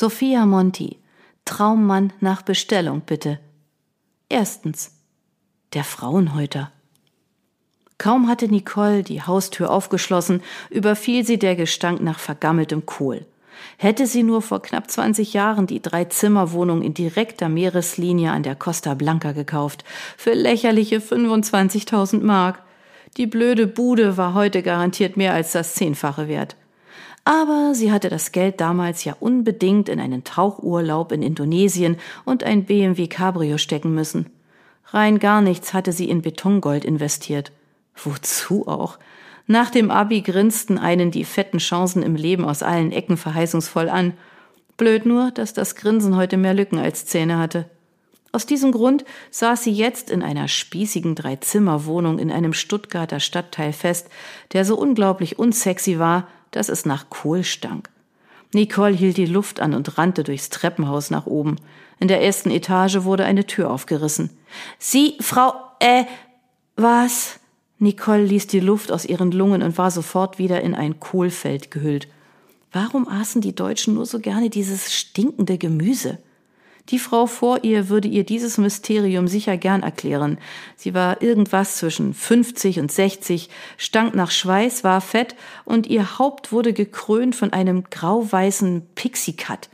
Sophia Monti, Traummann nach Bestellung, bitte. Erstens. Der Frauenhäuter. Kaum hatte Nicole die Haustür aufgeschlossen, überfiel sie der Gestank nach vergammeltem Kohl. Hätte sie nur vor knapp 20 Jahren die Drei-Zimmer-Wohnung in direkter Meereslinie an der Costa Blanca gekauft, für lächerliche 25.000 Mark. Die blöde Bude war heute garantiert mehr als das Zehnfache wert. Aber sie hatte das Geld damals ja unbedingt in einen Tauchurlaub in Indonesien und ein BMW Cabrio stecken müssen. Rein gar nichts hatte sie in Betongold investiert. Wozu auch? Nach dem Abi grinsten einen die fetten Chancen im Leben aus allen Ecken verheißungsvoll an. Blöd nur, dass das Grinsen heute mehr Lücken als Zähne hatte. Aus diesem Grund saß sie jetzt in einer spießigen Dreizimmerwohnung in einem Stuttgarter Stadtteil fest, der so unglaublich unsexy war, dass es nach Kohl stank. Nicole hielt die Luft an und rannte durchs Treppenhaus nach oben. In der ersten Etage wurde eine Tür aufgerissen. Sie, Frau, äh, was? Nicole ließ die Luft aus ihren Lungen und war sofort wieder in ein Kohlfeld gehüllt. Warum aßen die Deutschen nur so gerne dieses stinkende Gemüse? Die Frau vor ihr würde ihr dieses Mysterium sicher gern erklären. Sie war irgendwas zwischen 50 und 60, stank nach Schweiß, war fett und ihr Haupt wurde gekrönt von einem grau-weißen Pixie-Cut.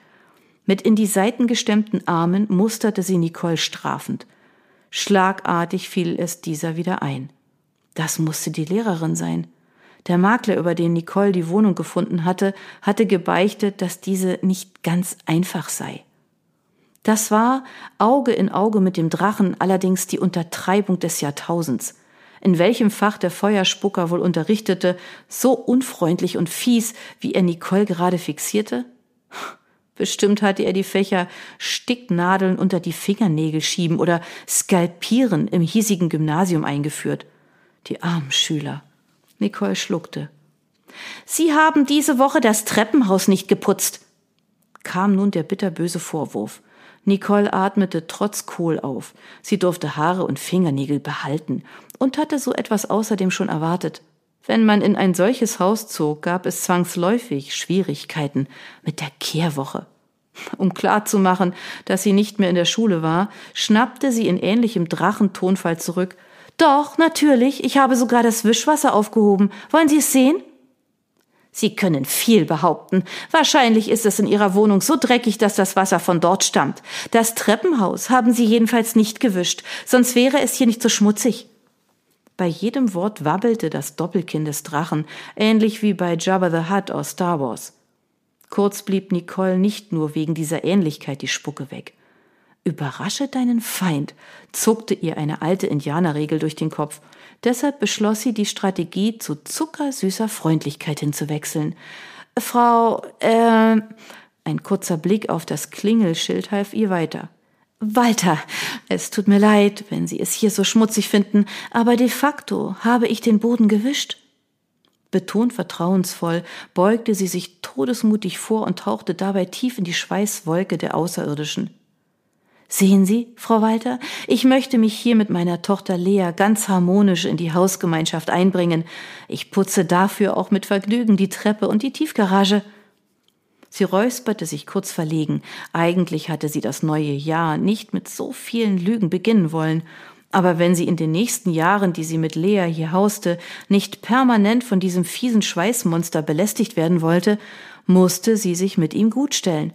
Mit in die Seiten gestemmten Armen musterte sie Nicole strafend. Schlagartig fiel es dieser wieder ein. Das musste die Lehrerin sein. Der Makler, über den Nicole die Wohnung gefunden hatte, hatte gebeichtet, dass diese nicht ganz einfach sei. Das war Auge in Auge mit dem Drachen allerdings die Untertreibung des Jahrtausends. In welchem Fach der Feuerspucker wohl unterrichtete, so unfreundlich und fies, wie er Nicole gerade fixierte? Bestimmt hatte er die Fächer Sticknadeln unter die Fingernägel schieben oder Skalpieren im hiesigen Gymnasium eingeführt. Die armen Schüler. Nicole schluckte. Sie haben diese Woche das Treppenhaus nicht geputzt, kam nun der bitterböse Vorwurf. Nicole atmete trotz Kohl auf. Sie durfte Haare und Fingernägel behalten und hatte so etwas außerdem schon erwartet. Wenn man in ein solches Haus zog, gab es zwangsläufig Schwierigkeiten mit der Kehrwoche. Um klarzumachen, dass sie nicht mehr in der Schule war, schnappte sie in ähnlichem Drachentonfall zurück doch, natürlich. Ich habe sogar das Wischwasser aufgehoben. Wollen Sie es sehen? Sie können viel behaupten. Wahrscheinlich ist es in Ihrer Wohnung so dreckig, dass das Wasser von dort stammt. Das Treppenhaus haben Sie jedenfalls nicht gewischt, sonst wäre es hier nicht so schmutzig. Bei jedem Wort wabbelte das Doppelkinn des Drachen, ähnlich wie bei Jabba the Hutt aus Star Wars. Kurz blieb Nicole nicht nur wegen dieser Ähnlichkeit die Spucke weg. Überrasche deinen Feind, zuckte ihr eine alte Indianerregel durch den Kopf. Deshalb beschloss sie, die Strategie zu zuckersüßer Freundlichkeit hinzuwechseln. Frau, äh, ein kurzer Blick auf das Klingelschild half ihr weiter. Walter, es tut mir leid, wenn Sie es hier so schmutzig finden, aber de facto habe ich den Boden gewischt. Betont vertrauensvoll beugte sie sich todesmutig vor und tauchte dabei tief in die Schweißwolke der Außerirdischen. Sehen Sie, Frau Walter, ich möchte mich hier mit meiner Tochter Lea ganz harmonisch in die Hausgemeinschaft einbringen. Ich putze dafür auch mit Vergnügen die Treppe und die Tiefgarage. Sie räusperte sich kurz verlegen. Eigentlich hatte sie das neue Jahr nicht mit so vielen Lügen beginnen wollen. Aber wenn sie in den nächsten Jahren, die sie mit Lea hier hauste, nicht permanent von diesem fiesen Schweißmonster belästigt werden wollte, musste sie sich mit ihm gutstellen.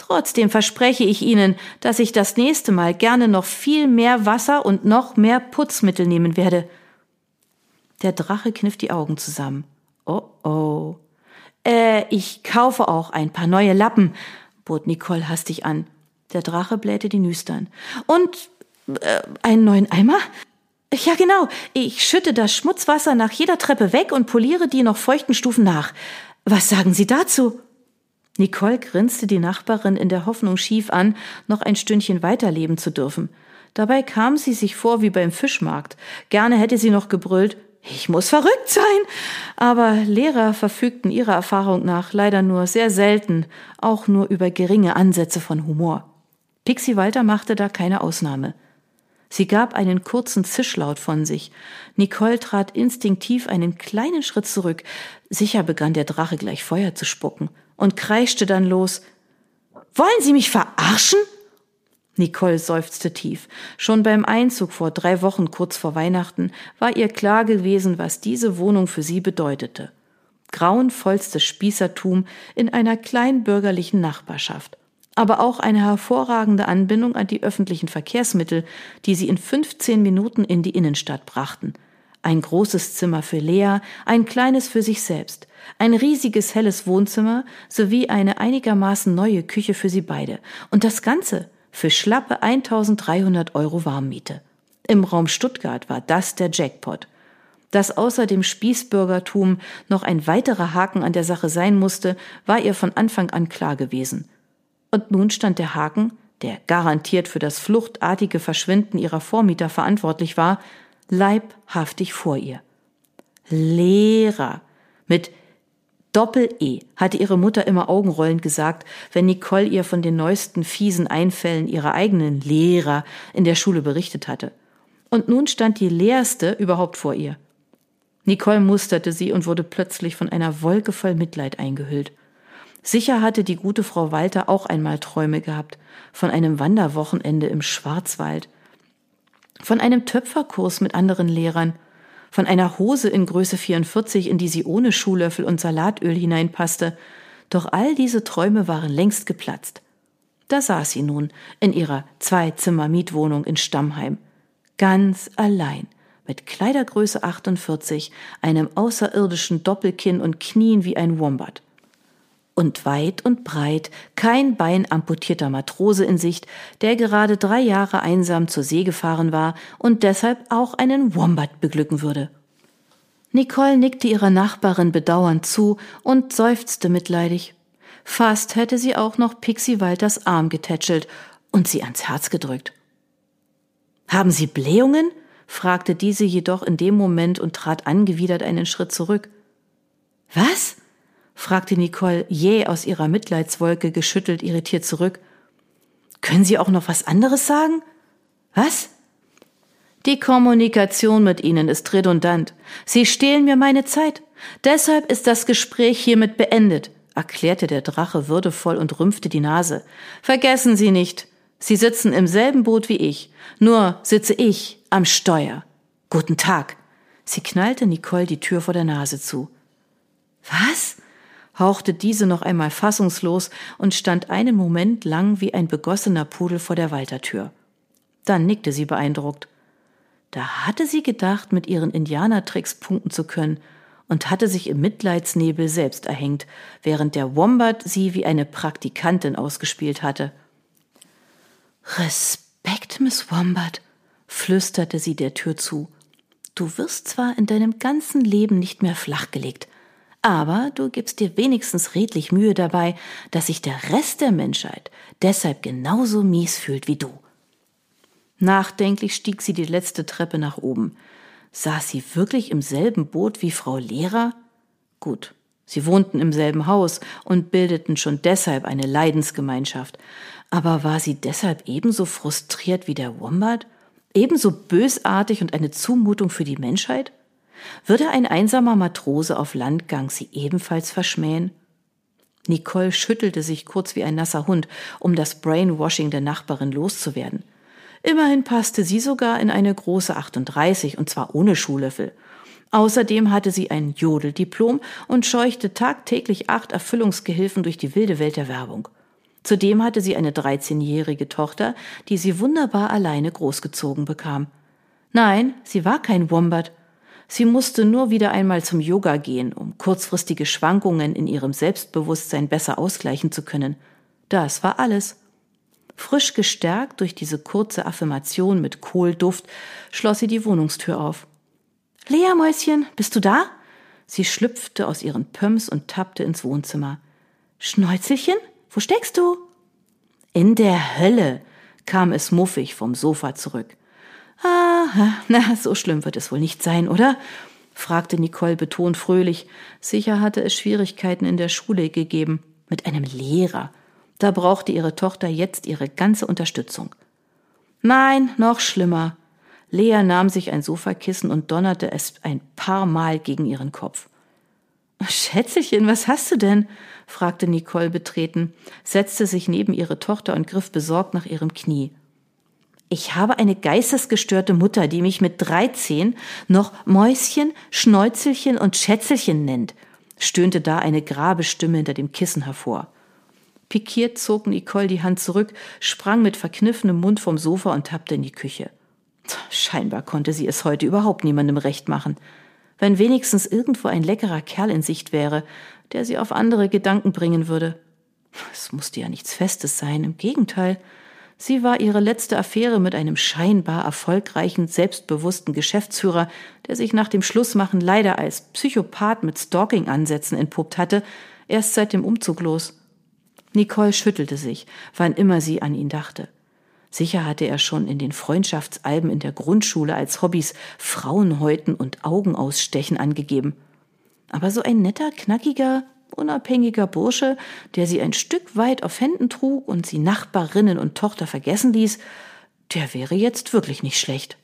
Trotzdem verspreche ich Ihnen, dass ich das nächste Mal gerne noch viel mehr Wasser und noch mehr Putzmittel nehmen werde. Der Drache kniff die Augen zusammen. Oh oh. Äh, ich kaufe auch ein paar neue Lappen, bot Nicole hastig an. Der Drache blähte die Nüstern. Und äh, einen neuen Eimer? Ja, genau. Ich schütte das Schmutzwasser nach jeder Treppe weg und poliere die noch feuchten Stufen nach. Was sagen Sie dazu? Nicole grinste die Nachbarin in der Hoffnung schief an, noch ein Stündchen weiterleben zu dürfen. Dabei kam sie sich vor wie beim Fischmarkt. Gerne hätte sie noch gebrüllt, ich muss verrückt sein. Aber Lehrer verfügten ihrer Erfahrung nach leider nur sehr selten, auch nur über geringe Ansätze von Humor. Pixie Walter machte da keine Ausnahme. Sie gab einen kurzen Zischlaut von sich. Nicole trat instinktiv einen kleinen Schritt zurück. Sicher begann der Drache gleich Feuer zu spucken und kreischte dann los. Wollen Sie mich verarschen? Nicole seufzte tief. Schon beim Einzug vor drei Wochen kurz vor Weihnachten war ihr klar gewesen, was diese Wohnung für sie bedeutete. Grauenvollstes Spießertum in einer kleinbürgerlichen Nachbarschaft. Aber auch eine hervorragende Anbindung an die öffentlichen Verkehrsmittel, die sie in 15 Minuten in die Innenstadt brachten. Ein großes Zimmer für Lea, ein kleines für sich selbst, ein riesiges helles Wohnzimmer sowie eine einigermaßen neue Küche für sie beide. Und das Ganze für schlappe 1300 Euro Warmmiete. Im Raum Stuttgart war das der Jackpot. Dass außer dem Spießbürgertum noch ein weiterer Haken an der Sache sein musste, war ihr von Anfang an klar gewesen. Und nun stand der Haken, der garantiert für das fluchtartige Verschwinden ihrer Vormieter verantwortlich war, leibhaftig vor ihr. Lehrer mit Doppel-E hatte ihre Mutter immer augenrollend gesagt, wenn Nicole ihr von den neuesten fiesen Einfällen ihrer eigenen Lehrer in der Schule berichtet hatte. Und nun stand die leerste überhaupt vor ihr. Nicole musterte sie und wurde plötzlich von einer Wolke voll Mitleid eingehüllt. Sicher hatte die gute Frau Walter auch einmal Träume gehabt, von einem Wanderwochenende im Schwarzwald, von einem Töpferkurs mit anderen Lehrern, von einer Hose in Größe 44, in die sie ohne Schuhlöffel und Salatöl hineinpasste, doch all diese Träume waren längst geplatzt. Da saß sie nun in ihrer Zwei-Zimmer-Mietwohnung in Stammheim, ganz allein, mit Kleidergröße 48, einem außerirdischen Doppelkinn und Knien wie ein Wombat und weit und breit kein Bein amputierter Matrose in Sicht, der gerade drei Jahre einsam zur See gefahren war und deshalb auch einen Wombat beglücken würde. Nicole nickte ihrer Nachbarin bedauernd zu und seufzte mitleidig. Fast hätte sie auch noch Pixie Walters Arm getätschelt und sie ans Herz gedrückt. Haben Sie Blähungen? fragte diese jedoch in dem Moment und trat angewidert einen Schritt zurück. Was? Fragte Nicole jäh aus ihrer Mitleidswolke geschüttelt irritiert zurück. Können Sie auch noch was anderes sagen? Was? Die Kommunikation mit Ihnen ist redundant. Sie stehlen mir meine Zeit. Deshalb ist das Gespräch hiermit beendet, erklärte der Drache würdevoll und rümpfte die Nase. Vergessen Sie nicht, Sie sitzen im selben Boot wie ich, nur sitze ich am Steuer. Guten Tag. Sie knallte Nicole die Tür vor der Nase zu. Was? Hauchte diese noch einmal fassungslos und stand einen Moment lang wie ein begossener Pudel vor der Waltertür. Dann nickte sie beeindruckt. Da hatte sie gedacht, mit ihren Indianertricks punkten zu können und hatte sich im Mitleidsnebel selbst erhängt, während der Wombat sie wie eine Praktikantin ausgespielt hatte. Respekt, Miss Wombat, flüsterte sie der Tür zu. Du wirst zwar in deinem ganzen Leben nicht mehr flachgelegt, aber du gibst dir wenigstens redlich Mühe dabei, dass sich der Rest der Menschheit deshalb genauso mies fühlt wie du. Nachdenklich stieg sie die letzte Treppe nach oben. Saß sie wirklich im selben Boot wie Frau Lehrer? Gut, sie wohnten im selben Haus und bildeten schon deshalb eine Leidensgemeinschaft. Aber war sie deshalb ebenso frustriert wie der Wombat? Ebenso bösartig und eine Zumutung für die Menschheit? Würde ein einsamer Matrose auf Landgang sie ebenfalls verschmähen? Nicole schüttelte sich kurz wie ein nasser Hund, um das Brainwashing der Nachbarin loszuwerden. Immerhin passte sie sogar in eine große 38 und zwar ohne Schuhlöffel. Außerdem hatte sie ein Jodeldiplom und scheuchte tagtäglich acht Erfüllungsgehilfen durch die wilde Welt der Werbung. Zudem hatte sie eine 13-jährige Tochter, die sie wunderbar alleine großgezogen bekam. Nein, sie war kein Wombat, Sie musste nur wieder einmal zum Yoga gehen, um kurzfristige Schwankungen in ihrem Selbstbewusstsein besser ausgleichen zu können. Das war alles. Frisch gestärkt durch diese kurze Affirmation mit Kohlduft schloss sie die Wohnungstür auf. Lea Mäuschen, bist du da? Sie schlüpfte aus ihren Pöms und tappte ins Wohnzimmer. Schnäuzelchen, wo steckst du? In der Hölle, kam es muffig vom Sofa zurück. Ah, na, so schlimm wird es wohl nicht sein, oder? fragte Nicole betont fröhlich. Sicher hatte es Schwierigkeiten in der Schule gegeben. Mit einem Lehrer. Da brauchte ihre Tochter jetzt ihre ganze Unterstützung. Nein, noch schlimmer. Lea nahm sich ein Sofakissen und donnerte es ein paar Mal gegen ihren Kopf. Schätzelchen, was hast du denn? fragte Nicole betreten, setzte sich neben ihre Tochter und griff besorgt nach ihrem Knie. Ich habe eine geistesgestörte Mutter, die mich mit dreizehn noch Mäuschen, Schnäuzelchen und Schätzelchen nennt, stöhnte da eine grabe Stimme hinter dem Kissen hervor. Pikiert zog Nicole die Hand zurück, sprang mit verkniffenem Mund vom Sofa und tappte in die Küche. Scheinbar konnte sie es heute überhaupt niemandem recht machen. Wenn wenigstens irgendwo ein leckerer Kerl in Sicht wäre, der sie auf andere Gedanken bringen würde. Es musste ja nichts Festes sein, im Gegenteil. Sie war ihre letzte Affäre mit einem scheinbar erfolgreichen, selbstbewussten Geschäftsführer, der sich nach dem Schlussmachen leider als Psychopath mit Stalking-Ansätzen entpuppt hatte, erst seit dem Umzug los. Nicole schüttelte sich, wann immer sie an ihn dachte. Sicher hatte er schon in den Freundschaftsalben in der Grundschule als Hobbys Frauenhäuten und Augenausstechen angegeben. Aber so ein netter, knackiger, unabhängiger Bursche, der sie ein Stück weit auf Händen trug und sie Nachbarinnen und Tochter vergessen ließ, der wäre jetzt wirklich nicht schlecht.